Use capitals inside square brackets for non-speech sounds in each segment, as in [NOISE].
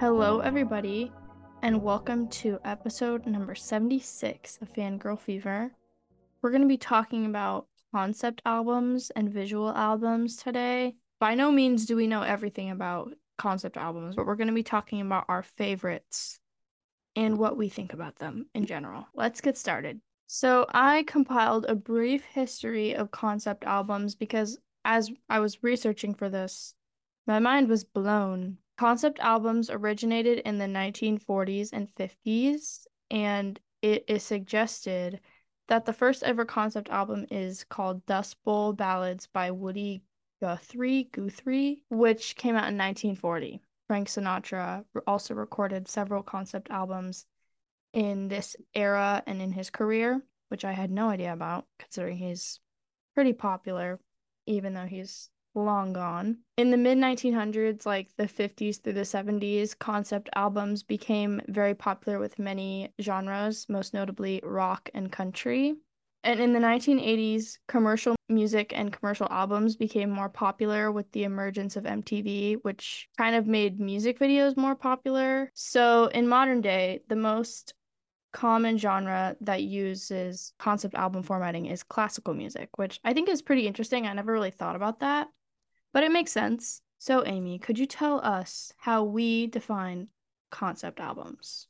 Hello, everybody, and welcome to episode number 76 of Fangirl Fever. We're going to be talking about concept albums and visual albums today. By no means do we know everything about concept albums, but we're going to be talking about our favorites and what we think about them in general. Let's get started. So, I compiled a brief history of concept albums because as I was researching for this, my mind was blown Concept albums originated in the 1940s and 50s, and it is suggested that the first ever concept album is called Dust Bowl Ballads by Woody Guthrie, Guthrie, which came out in 1940. Frank Sinatra also recorded several concept albums in this era and in his career, which I had no idea about, considering he's pretty popular, even though he's long gone. In the mid 1900s, like the 50s through the 70s, concept albums became very popular with many genres, most notably rock and country. And in the 1980s, commercial music and commercial albums became more popular with the emergence of MTV, which kind of made music videos more popular. So, in modern day, the most common genre that uses concept album formatting is classical music, which I think is pretty interesting. I never really thought about that but it makes sense. So, Amy, could you tell us how we define concept albums?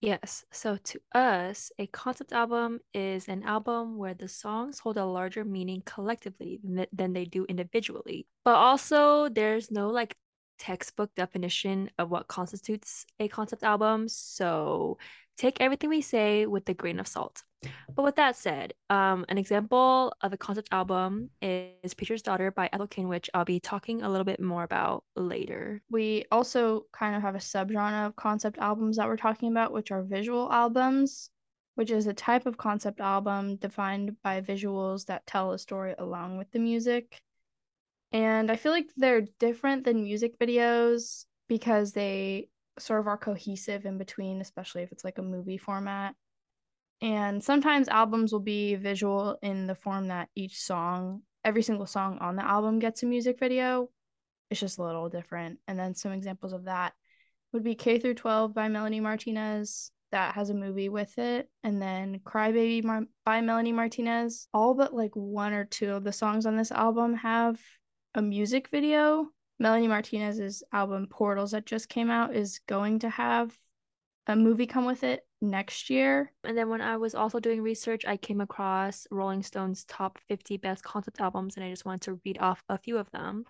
Yes. So to us, a concept album is an album where the songs hold a larger meaning collectively than they do individually. But also, there's no like textbook definition of what constitutes a concept album. So take everything we say with a grain of salt. But with that said, um, an example of a concept album is Preacher's Daughter by Ethel Cain, which I'll be talking a little bit more about later. We also kind of have a subgenre of concept albums that we're talking about, which are visual albums, which is a type of concept album defined by visuals that tell a story along with the music. And I feel like they're different than music videos because they sort of are cohesive in between, especially if it's like a movie format. And sometimes albums will be visual in the form that each song, every single song on the album gets a music video. It's just a little different. And then some examples of that would be K through 12 by Melanie Martinez that has a movie with it and then Crybaby Mar- by Melanie Martinez. All but like one or two of the songs on this album have a music video. Melanie Martinez's album Portals that just came out is going to have a movie come with it next year. And then when I was also doing research, I came across Rolling Stone's top 50 best concept albums, and I just wanted to read off a few of them.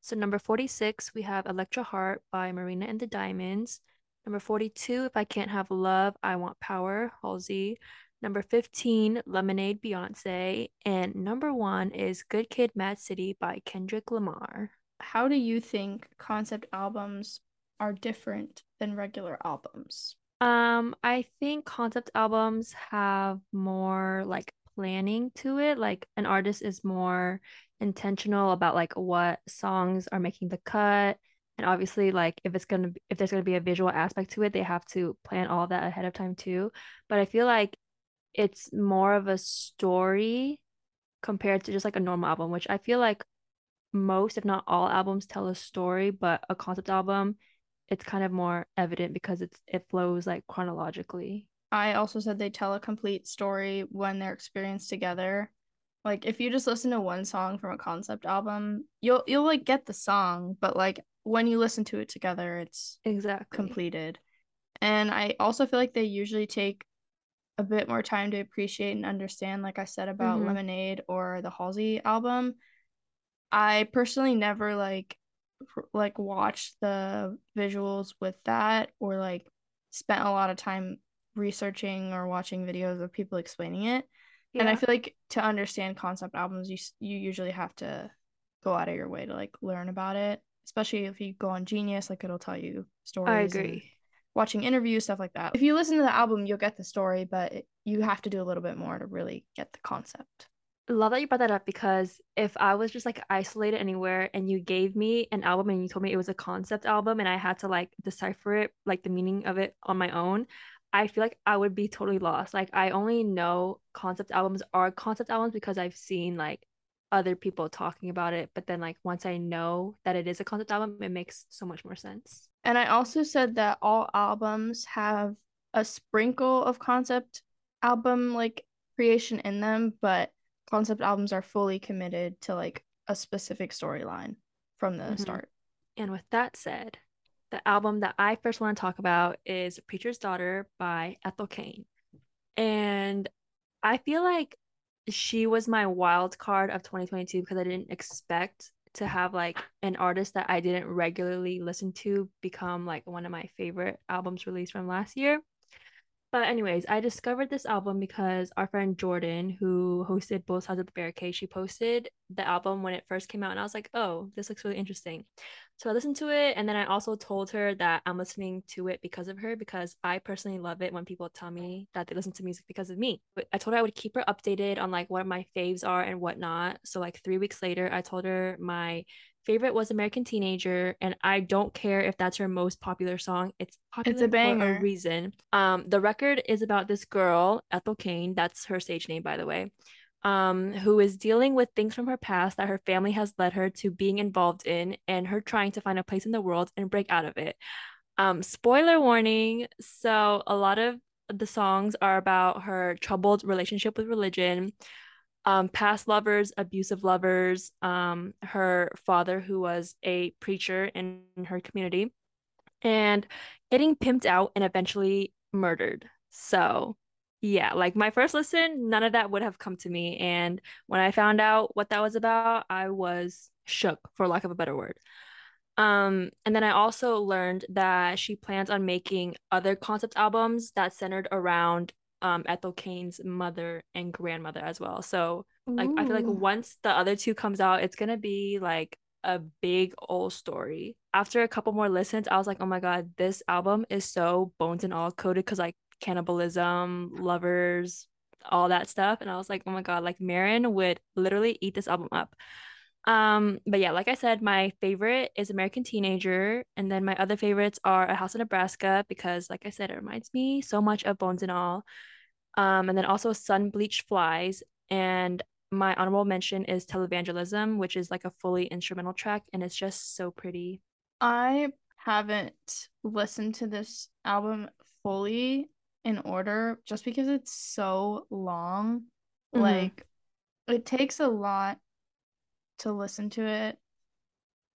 So, number 46, we have Electra Heart by Marina and the Diamonds. Number 42, If I Can't Have Love, I Want Power, Halsey. Number 15, Lemonade, Beyonce. And number one is Good Kid, Mad City by Kendrick Lamar. How do you think concept albums are different than regular albums? Um, I think concept albums have more like planning to it. Like an artist is more intentional about like what songs are making the cut. And obviously, like if it's gonna if there's gonna be a visual aspect to it, they have to plan all that ahead of time too. But I feel like it's more of a story compared to just like a normal album, which I feel like most, if not all, albums tell a story, but a concept album it's kind of more evident because it's it flows like chronologically. I also said they tell a complete story when they're experienced together. Like if you just listen to one song from a concept album, you'll you'll like get the song, but like when you listen to it together, it's exactly completed. And I also feel like they usually take a bit more time to appreciate and understand, like I said about mm-hmm. Lemonade or the Halsey album. I personally never like like watched the visuals with that or like spent a lot of time researching or watching videos of people explaining it. Yeah. And I feel like to understand concept albums, you you usually have to go out of your way to like learn about it. Especially if you go on Genius, like it'll tell you stories. I agree. Watching interviews, stuff like that. If you listen to the album, you'll get the story, but you have to do a little bit more to really get the concept love that you brought that up because if I was just like isolated anywhere and you gave me an album and you told me it was a concept album and I had to like decipher it, like the meaning of it on my own, I feel like I would be totally lost. Like I only know concept albums are concept albums because I've seen like other people talking about it. But then, like, once I know that it is a concept album, it makes so much more sense. And I also said that all albums have a sprinkle of concept album like creation in them, but concept albums are fully committed to like a specific storyline from the mm-hmm. start. And with that said, the album that I first want to talk about is Preacher's Daughter by Ethel Cain. And I feel like she was my wild card of 2022 because I didn't expect to have like an artist that I didn't regularly listen to become like one of my favorite albums released from last year. But anyways, I discovered this album because our friend Jordan, who hosted Both Sides of the Barricade, she posted the album when it first came out, and I was like, "Oh, this looks really interesting." So I listened to it, and then I also told her that I'm listening to it because of her, because I personally love it when people tell me that they listen to music because of me. But I told her I would keep her updated on like what my faves are and whatnot. So like three weeks later, I told her my favorite was American Teenager, and I don't care if that's her most popular song. It's popular it's a banger. for a reason. Um, the record is about this girl, Ethel Cain. That's her stage name, by the way. Um, who is dealing with things from her past that her family has led her to being involved in, and her trying to find a place in the world and break out of it. Um, spoiler warning. So a lot of the songs are about her troubled relationship with religion um, past lovers, abusive lovers, um, her father, who was a preacher in her community, and getting pimped out and eventually murdered. So, yeah, like my first listen, none of that would have come to me. And when I found out what that was about, I was shook, for lack of a better word. Um, and then I also learned that she plans on making other concept albums that centered around um Ethel Cain's mother and grandmother as well. So like Ooh. I feel like once the other two comes out, it's gonna be like a big old story. After a couple more listens, I was like, oh my god, this album is so bones and all coded because like cannibalism, lovers, all that stuff. And I was like, oh my god, like Marin would literally eat this album up. Um, but yeah, like I said, my favorite is American Teenager, and then my other favorites are A House in Nebraska because, like I said, it reminds me so much of Bones and All. Um, and then also Sun Bleached Flies. And my honorable mention is Televangelism, which is like a fully instrumental track and it's just so pretty. I haven't listened to this album fully in order just because it's so long. Mm-hmm. Like it takes a lot to listen to it.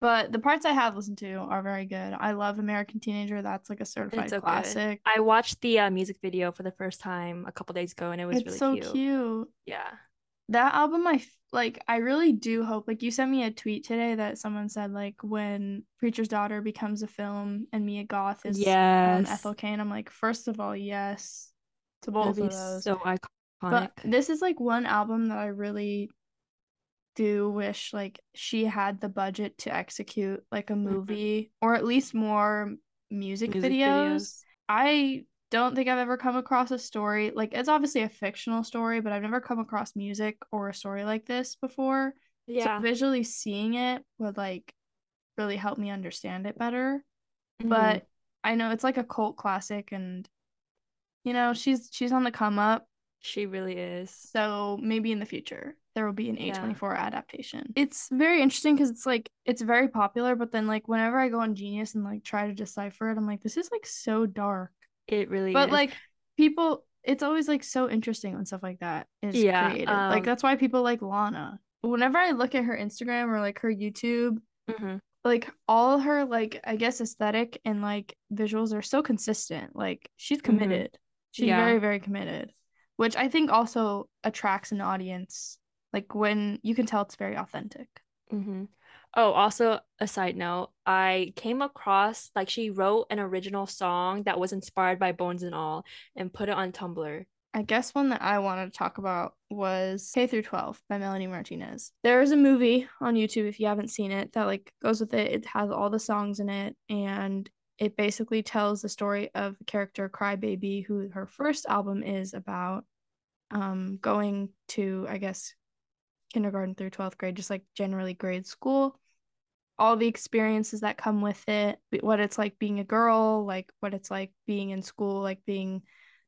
But the parts I have listened to are very good. I love American Teenager. That's like a certified so classic. Good. I watched the uh, music video for the first time a couple days ago, and it was it's really so cute. cute. Yeah, that album, I like. I really do hope. Like you sent me a tweet today that someone said like when Preacher's Daughter becomes a film and Mia Goth is yes. um, Ethel Cain. I'm like, first of all, yes to both That'd of those. So iconic. But this is like one album that I really do wish like she had the budget to execute like a mm-hmm. movie mm-hmm. or at least more music, music videos. videos. I don't think I've ever come across a story like it's obviously a fictional story, but I've never come across music or a story like this before. Yeah. So visually seeing it would like really help me understand it better. Mm-hmm. But I know it's like a cult classic and you know, she's she's on the come up. She really is. So maybe in the future there will be an A24 yeah. adaptation. It's very interesting because it's like it's very popular, but then like whenever I go on Genius and like try to decipher it, I'm like, this is like so dark. It really but is. like people it's always like so interesting when stuff like that is yeah, created. Um, like that's why people like Lana. Whenever I look at her Instagram or like her YouTube, mm-hmm. like all her like I guess aesthetic and like visuals are so consistent. Like she's mm-hmm. committed. Mm-hmm. She's yeah. very very committed, which I think also attracts an audience like when you can tell it's very authentic. Mm-hmm. Oh, also a side note, I came across like she wrote an original song that was inspired by Bones and All and put it on Tumblr. I guess one that I wanted to talk about was K through 12 by Melanie Martinez. There is a movie on YouTube if you haven't seen it that like goes with it. It has all the songs in it and it basically tells the story of the character Crybaby who her first album is about um going to I guess kindergarten through 12th grade, just like generally grade school, all the experiences that come with it, what it's like being a girl, like what it's like being in school, like being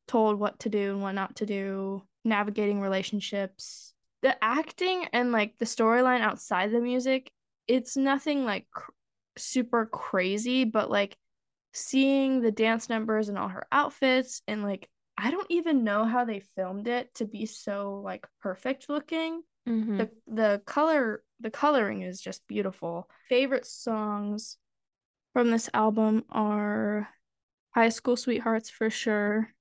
told what to do and what not to do, navigating relationships, the acting and like the storyline outside the music, it's nothing like cr- super crazy, but like seeing the dance numbers and all her outfits and like I don't even know how they filmed it to be so like perfect looking. Mhm. The the color the coloring is just beautiful. Favorite songs from this album are High School Sweethearts for sure.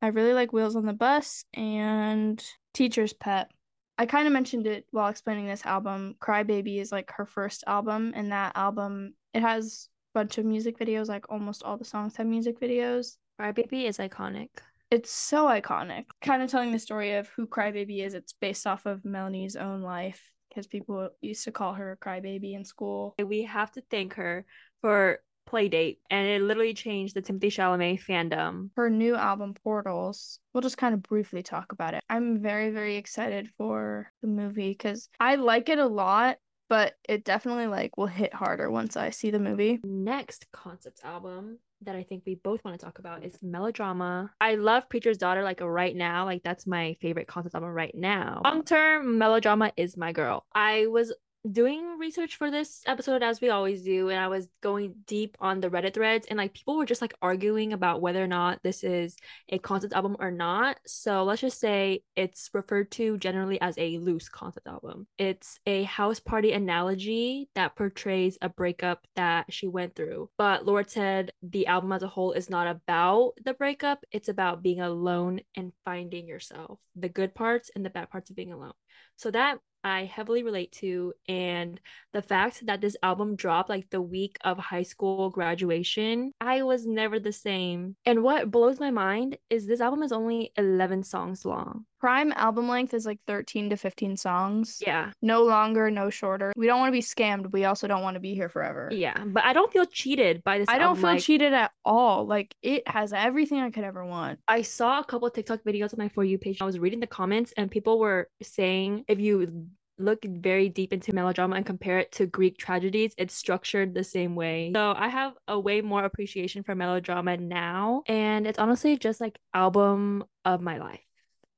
I really like Wheels on the Bus and Teacher's Pet. I kind of mentioned it while explaining this album. Crybaby is like her first album, and that album it has bunch of music videos. Like almost all the songs have music videos. Crybaby is iconic. It's so iconic. Kind of telling the story of who Crybaby is. It's based off of Melanie's own life because people used to call her Crybaby in school. We have to thank her for Playdate, and it literally changed the Timothée Chalamet fandom. her new album Portals. We'll just kind of briefly talk about it. I'm very very excited for the movie cuz I like it a lot, but it definitely like will hit harder once I see the movie. Next concept album that I think we both want to talk about is Melodrama. I love Preacher's Daughter like right now. Like that's my favorite concept album right now. Long term, Melodrama is my girl. I was doing research for this episode as we always do and I was going deep on the Reddit threads and like people were just like arguing about whether or not this is a concept album or not. So let's just say it's referred to generally as a loose concept album. It's a house party analogy that portrays a breakup that she went through. But Lorde said the album as a whole is not about the breakup, it's about being alone and finding yourself, the good parts and the bad parts of being alone. So that I heavily relate to. And the fact that this album dropped like the week of high school graduation, I was never the same. And what blows my mind is this album is only 11 songs long. Prime album length is like 13 to 15 songs. Yeah. No longer, no shorter. We don't want to be scammed. We also don't want to be here forever. Yeah. But I don't feel cheated by this I don't feel like, cheated at all. Like it has everything I could ever want. I saw a couple TikTok videos on my For You page. I was reading the comments and people were saying if you look very deep into melodrama and compare it to Greek tragedies, it's structured the same way. So I have a way more appreciation for melodrama now. And it's honestly just like album of my life.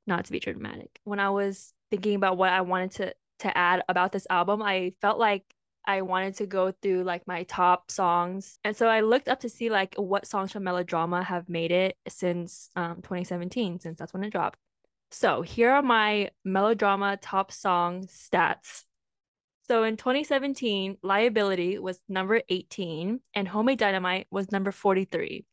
Not to be dramatic. When I was thinking about what I wanted to to add about this album, I felt like I wanted to go through like my top songs. And so I looked up to see like what songs from Melodrama have made it since um 2017, since that's when it dropped. So here are my Melodrama top song stats. So in 2017, Liability was number 18 and Homemade Dynamite was number 43.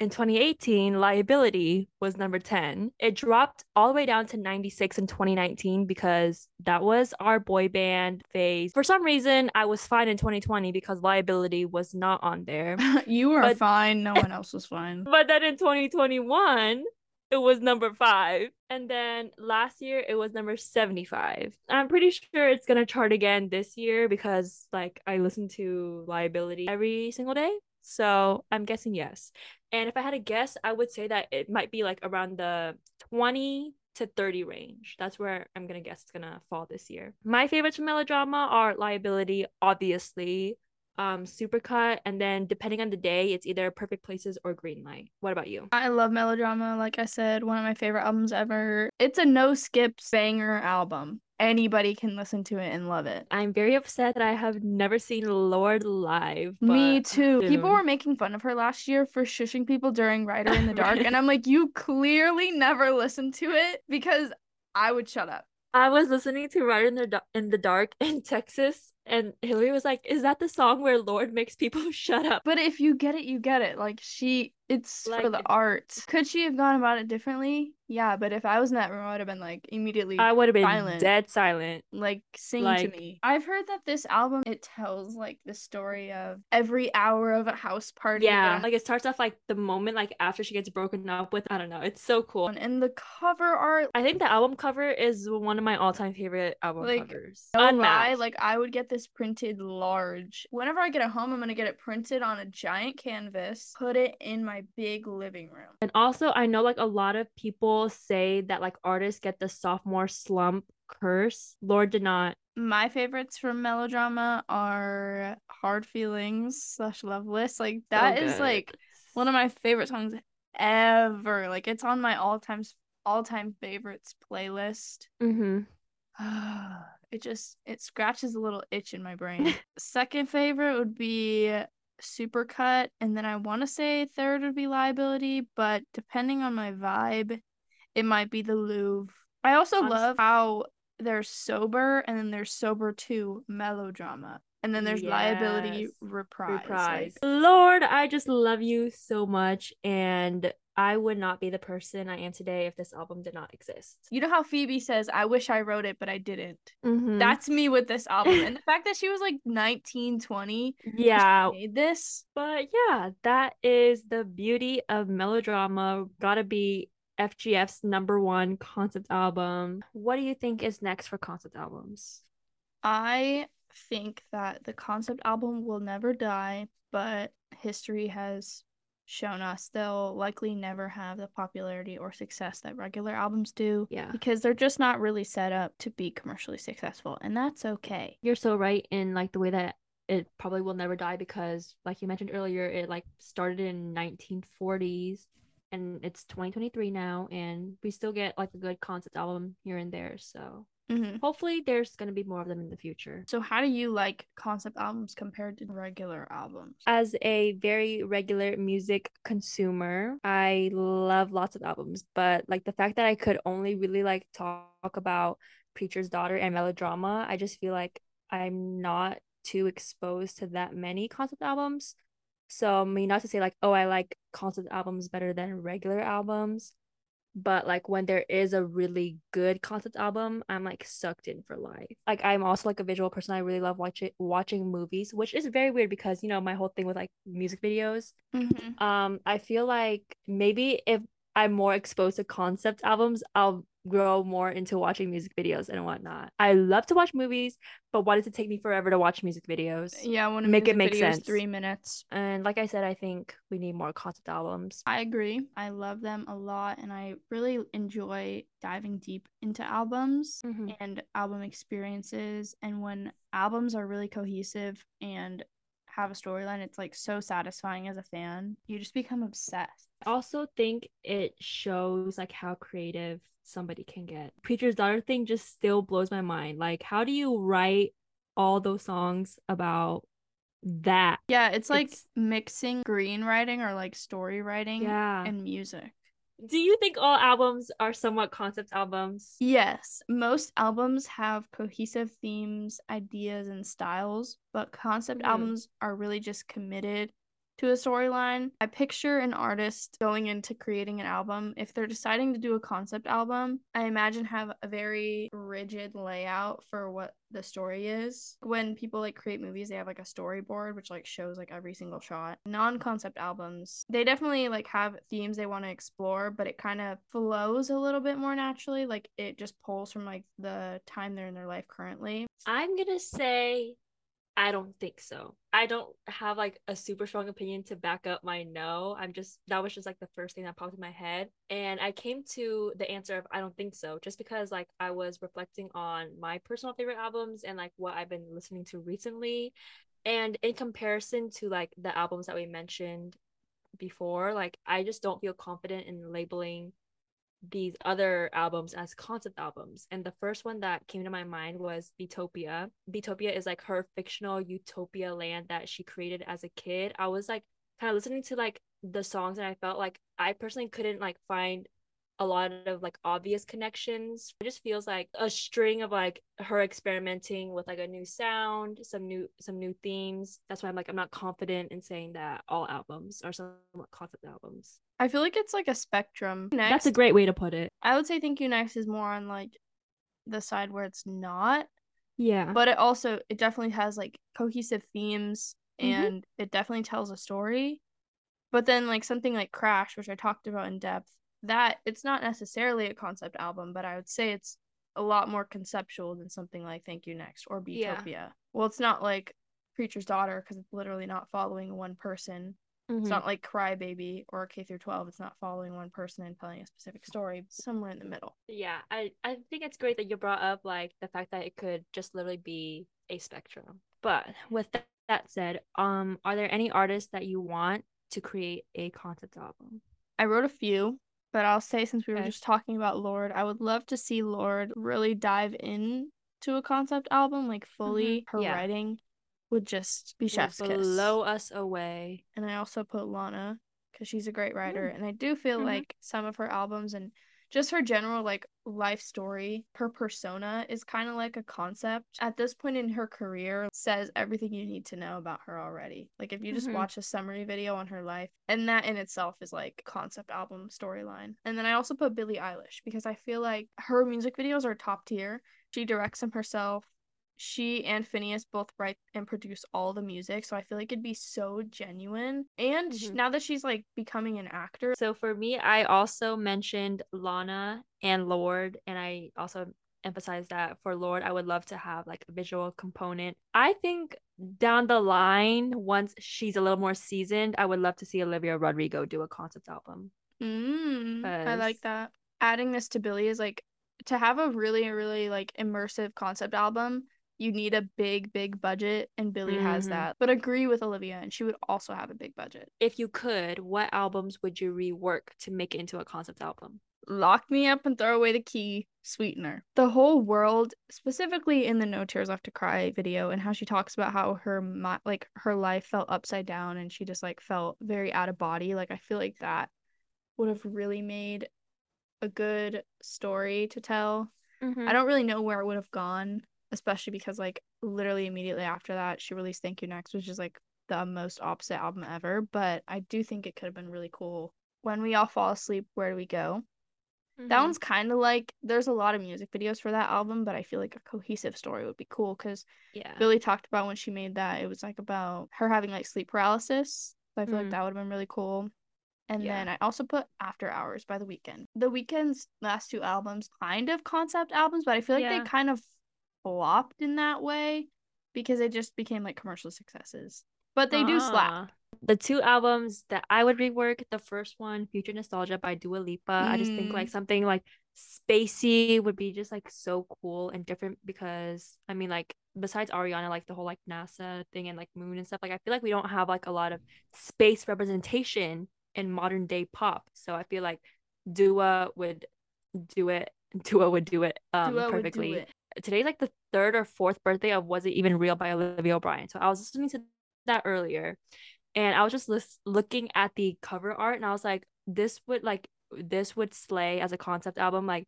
In 2018, Liability was number 10. It dropped all the way down to 96 in 2019 because that was our boy band phase. For some reason, I was fine in 2020 because Liability was not on there. [LAUGHS] you were But- fine. No one [LAUGHS] else was fine. But then in 2021, it was number five. And then last year, it was number 75. I'm pretty sure it's going to chart again this year because, like, I listen to Liability every single day. So I'm guessing yes. And if I had to guess, I would say that it might be like around the 20 to 30 range. That's where I'm going to guess it's going to fall this year. My favorites from melodrama are Liability, obviously, um, Supercut, and then depending on the day, it's either Perfect Places or Green Light. What about you? I love melodrama. Like I said, one of my favorite albums ever. It's a no skips banger album. Anybody can listen to it and love it. I'm very upset that I have never seen Lorde live. Me too. People were making fun of her last year for shushing people during Writer in the Dark. And [LAUGHS] I'm like, you clearly never listened to it because I would shut up. I was listening to Writer in the in the Dark in Texas, and Hillary was like, "Is that the song where Lorde makes people [LAUGHS] shut up?" But if you get it, you get it. Like she, it's Like, for the art. Could she have gone about it differently? Yeah, but if I was in that room, I would have been like immediately I would have been Silent. dead silent. like sing Like- to me. I've heard that this album it tells like the story of every hour of a house party. Yeah, like it starts off like the moment like after she gets broken up with. I don't know. It's so cool. and the cover art I think the album cover is one of my all-time favorite album Like, covers. No lie, like I would get this printed large. Whenever I get it home, I'm gonna get it printed on a giant canvas, put it in my big living room. And also, I know like a lot of people say that like artists get the sophomore slump curse. Lorde did not. My favorites from melodrama are Hard Feelings slash Loveless. Like that is like one of my favorite songs ever. Like it's on my all time all time favorites playlist. Mm-hmm. [SIGHS] it just it scratches a little itch in my brain. [LAUGHS] Second favorite would be Supercut, and then I want to say third would be Liability, but depending on my vibe, it might be the Louvre. I also Honest- love how there's sober and then there's sober two melodrama. And then there's liability Yes. reprise. like- reprise. Lorde, I just love you so much. And I would not be the person I am today if this album did not exist. you know how Phoebe says, I wish I wrote it, but I didn't. Mm-hmm. That's me with this album. and the [LAUGHS] fact that she was like 19, 20, yeah. made this. But yeah, that is the beauty of melodrama. Gotta be FGF's number one concept album. What do you think is next for concept albums? I think that the concept album will never die, but history has shown us they'll likely never have the popularity or success that regular albums do Yeah. because they're just not really set up to be commercially successful, and that's okay. You're so right in like the way that it probably will never die because like you mentioned earlier, it like started in 1940s and it's 2023 now and we still get like a good concept album here and there. So hmm hopefully there's gonna be more of them in the future. So, how do you like concept albums compared to regular albums? as a very regular music consumer, I love lots of albums, but like the fact that I could only really like talk about Preacher's Daughter and Melodrama, I just feel like I'm not too exposed to that many concept albums. So I mean not to say like, oh, I like concept albums better than regular albums, but like when there is a really good concept album, I'm like sucked in for life. Like I'm also like a visual person. I really love watching watching movies, which is very weird because you know my whole thing with like music videos. Mm-hmm. Um, I feel like maybe if I'm more exposed to concept albums, I'll grow more into watching music videos and whatnot. I love to watch movies, but why does it take me forever to watch music videos? Yeah, when a Make it make sense. three minutes. And like I said, I think we need more concept albums. I agree. I love them a lot, and I really enjoy diving deep into albums Mhm. and album experiences. And when albums are really cohesive and have a storyline, it's like so satisfying as a fan. You just become obsessed. I also think it shows like how creative somebody can get. Preacher's Daughter thing just still blows my mind. Like, how do you write all those songs about that? Yeah, it's like It's- mixing screenwriting or like story writing Yeah. and music. Do you think all albums are somewhat concept albums? Yes, most albums have cohesive themes, ideas, and styles, but concept Mhm. albums are really just committed to a storyline. I picture an artist going into creating an album. If they're deciding to do a concept album, I imagine have a very rigid layout for what the story is. When people like create movies, they have like a storyboard which like shows like every single shot. Non-concept albums, they definitely like have themes they want to explore, but it kind of flows a little bit more naturally. Like it just pulls from like the time they're in their life currently. I'm gonna say I don't think so. I don't have like a super strong opinion to back up my no. I'm just that was just like the first thing that popped in my head. And I came to the answer of I don't think so, just because like I was reflecting on my personal favorite albums and like what I've been listening to recently. And in comparison to like the albums that we mentioned before, like I just don't feel confident in labeling these other albums as concept albums. And the first one that came to my mind was Beatopia. Beatopia is like her fictional utopia land that she created as a kid. I was like kind of listening to like the songs and I felt like I personally couldn't like find a lot of like obvious connections. It just feels like a string of like her experimenting with like a new sound, some new some new themes. That's why I'm like I'm not confident in saying that all albums are somewhat concept albums. I feel like it's like a spectrum. Next, That's a great way to put it. I would say Thank You Next is more on like the side where it's not, Yeah. but it also it definitely has like cohesive themes Mhm. and it definitely tells a story. But then like something like Crash, which I talked about in depth, that it's not necessarily a concept album, but I would say it's a lot more conceptual than something like Thank You Next or Yeah. Beatopia. Well, it's not like Preacher's Daughter because it's literally not following one person. Mhm. It's not like Crybaby or K through 12. It's not following one person and telling a specific story. Somewhere in the middle. Yeah, I, I think it's great that you brought up like the fact that it could just literally be a spectrum. But with that, that said, um, are there any artists that you want to create a concept album? I wrote a few. But I'll say since we were Okay. just talking about Lorde, I would love to see Lorde really dive in to a concept album, like fully. Her yeah. writing would just be chef's kiss. blow us away. And I also put Lana because she's a great writer. Mm. And I do feel Mhm. like some of her albums and just her general like life story, her persona is kind of like a concept. At this point in her career, says everything you need to know about her already. Like if you just Mhm. watch a summary video on her life, and that in itself is like concept album storyline. And then I also put Billie Eilish because I feel like her music videos are top tier. She directs them herself she and Finneas both write and produce all the music, so I feel like it'd be so genuine. And Mhm. now that she's like becoming an actor, So for me, I also mentioned Lana and Lorde, and I also emphasized that for Lorde, I would love to have like a visual component. I think down the line, once she's a little more seasoned, I would love to see Olivia Rodrigo do a concept album. mm, I like that. Adding this to Billie is like to have a really, really like immersive concept album. You need a big, big budget, and Billie has Mhm. that. But agree with Olivia, and she would also have a big budget. If you could, what albums would you rework to make it into a concept album? Lock me up and throw away the key, sweetener. The whole world, specifically in the No Tears Left to Cry video, and how she talks about how her like her life felt upside down and she just like felt very out of body. Like I feel like that would have really made a good story to tell. Mm-hmm. I don't really know where it would have gone, especially because like literally immediately after that she released Thank You Next, which is like the most opposite album ever. But I do think it could have been really cool. When we all fall asleep, where do we go? Mm-hmm. That one's kind of like there's a lot of music videos for that album, but I feel like a cohesive story would be cool because yeah. Billie talked about when she made that, it was like about her having like sleep paralysis. So I feel like Mm. that would have been really cool. And Yeah. then I also put After Hours by The Weeknd. The Weeknd's last two albums, kind of concept albums, but I feel like Yeah. they kind of flopped in that way because they just became like commercial successes. But they do slap. Ah. The two albums that I would rework, the first one, Future Nostalgia by Dua Lipa. I just think Mm. like something like spacey would be just like so cool and different because I mean like besides Ariana, like the whole like NASA thing and like moon and stuff, like I feel like we don't have like a lot of space representation in modern day pop. So I feel like Dua would do it. [LAUGHS] Dua would do it um Dua perfectly it. Today's like the third or fourth birthday of Was It Even Real by Olivia O'Brien. So I was listening to that earlier and I was just lis- looking at the cover art and I was like, this would like this would slay as a concept album. Like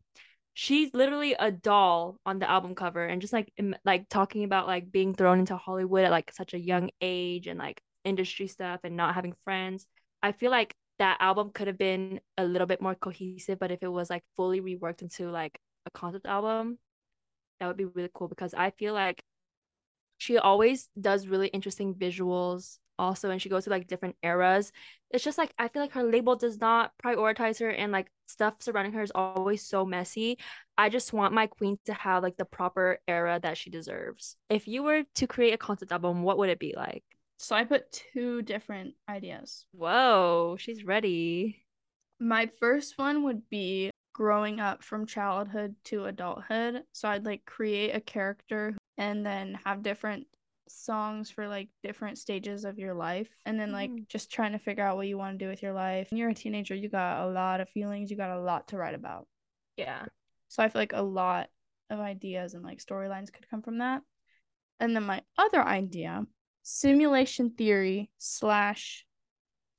she's literally a doll on the album cover and just like im- like talking about like being thrown into Hollywood at like such a young age and like industry stuff and not having friends. I feel like that album could have been a little bit more cohesive, but if it was like fully reworked into like a concept album, that would be really cool because I feel like she always does really interesting visuals also and she goes to like different eras. It's just like I feel like her label does not prioritize her and like stuff surrounding her is always so messy. I just want my queen to have like the proper era that she deserves. If you were to create a concept album, what would it be like? So I put two different ideas. Whoa, she's ready. My first one would be growing up from childhood to adulthood. So I'd like create a character and then have different songs for like different stages of your life and then like Mhm. just trying to figure out what you want to do with your life. When you're a teenager, you got a lot of feelings, you got a lot to write about. Yeah. So I feel like a lot of ideas and like storylines could come from that. And then my other idea, simulation theory slash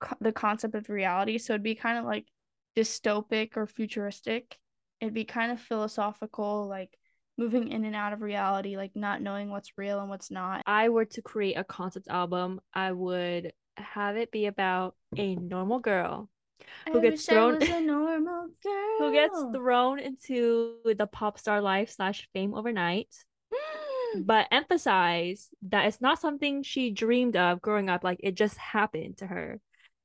co- the concept of reality. So it'd be kind of like dystopic or futuristic. It'd be kind of philosophical, like moving in and out of reality, like not knowing what's real and what's not. I were to create a concept album, I would have it be about a normal girl Who I gets thrown- was a normal girl. [LAUGHS] who gets thrown into the pop star life slash fame overnight, mm. but emphasize that it's not something she dreamed of growing up. Like it just happened to her.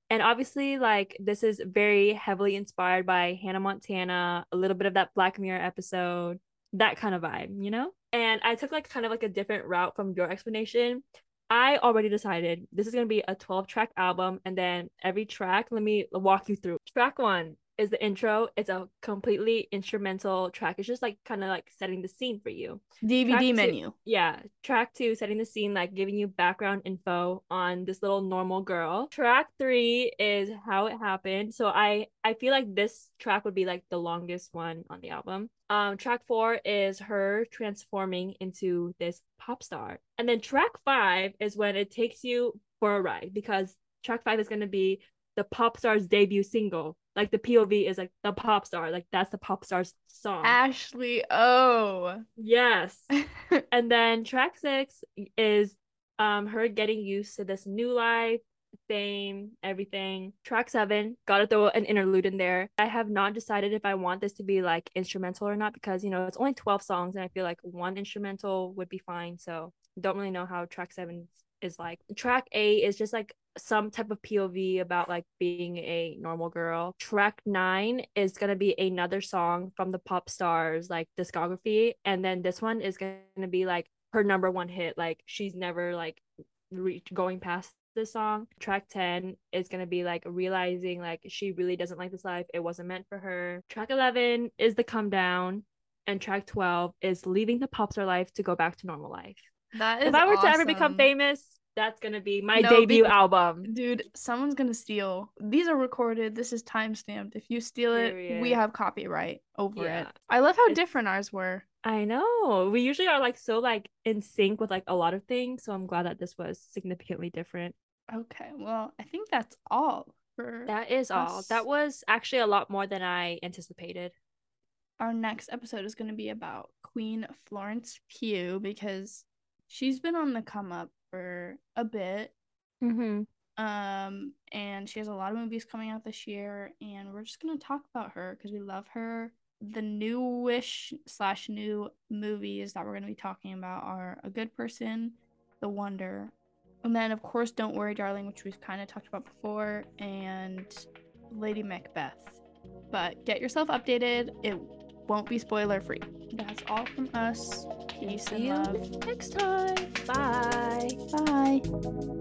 And obviously, like this is very heavily inspired by Hannah Montana, a little bit of that Black Mirror episode, that kind of vibe, you know? And I took like kind of like a different route from your explanation. I already decided this is gonna be a 12 track album, and then every track, let me walk you through. Track one, is the intro. It's a completely instrumental track. It's just like kind of like setting the scene for you. DVD Track two- menu. Yeah, track two, setting the scene, like giving you background info on this little normal girl. Track three is how it happened. So I I feel like this track would be like the longest one on the album. Um, track four is her transforming into this pop star, and then track five is when it takes you for a ride because track five is gonna be the pop star's debut single. Like the POV is like the pop star, like that's the pop star's song. Ashley Oh. Yes. [LAUGHS] and then track six is um her getting used to this new life fame everything track seven gotta throw an interlude in there i have not decided if i want this to be like instrumental or not because you know it's only 12 songs and i feel like one instrumental would be fine so don't really know how track seven is like track eight is just like some type of pov about like being a normal girl. Track nine is gonna be another song from the pop stars like discography and then this one is gonna be like her number one hit like she's never like reach going past this song. Track 10 is to be like realizing like she really doesn't like this life it wasn't meant for her. Track 11 is the come down and track 12 is leaving the pop star life to go back to normal life That is if i were to ever become famous that's going to be my No, debut be- album Dude, someone's gonna steal. These are recorded. This is time stamped. If you steal it, we have copyright over Yeah. it. I love how It's- different ours were. i know we usually are like so like in sync with like a lot of things so i'm glad that this was significantly different Okay, well, I think that's all for that is all that was actually a lot more than i anticipated our next episode is going to be about Queen Florence Pugh because she's been on the come up for a bit. mm-hmm. Um, and she has a lot of movies coming out this year, and we're just gonna talk about her because we love her. The newish slash new movies that we're gonna be talking about are A Good Person, The Wonder, and then of course Don't Worry Darling, which we've kind of talked about before, and Lady Macbeth. But get yourself updated. It won't be spoiler free. That's all from us. Peace See and you love. next time. Bye. Bye.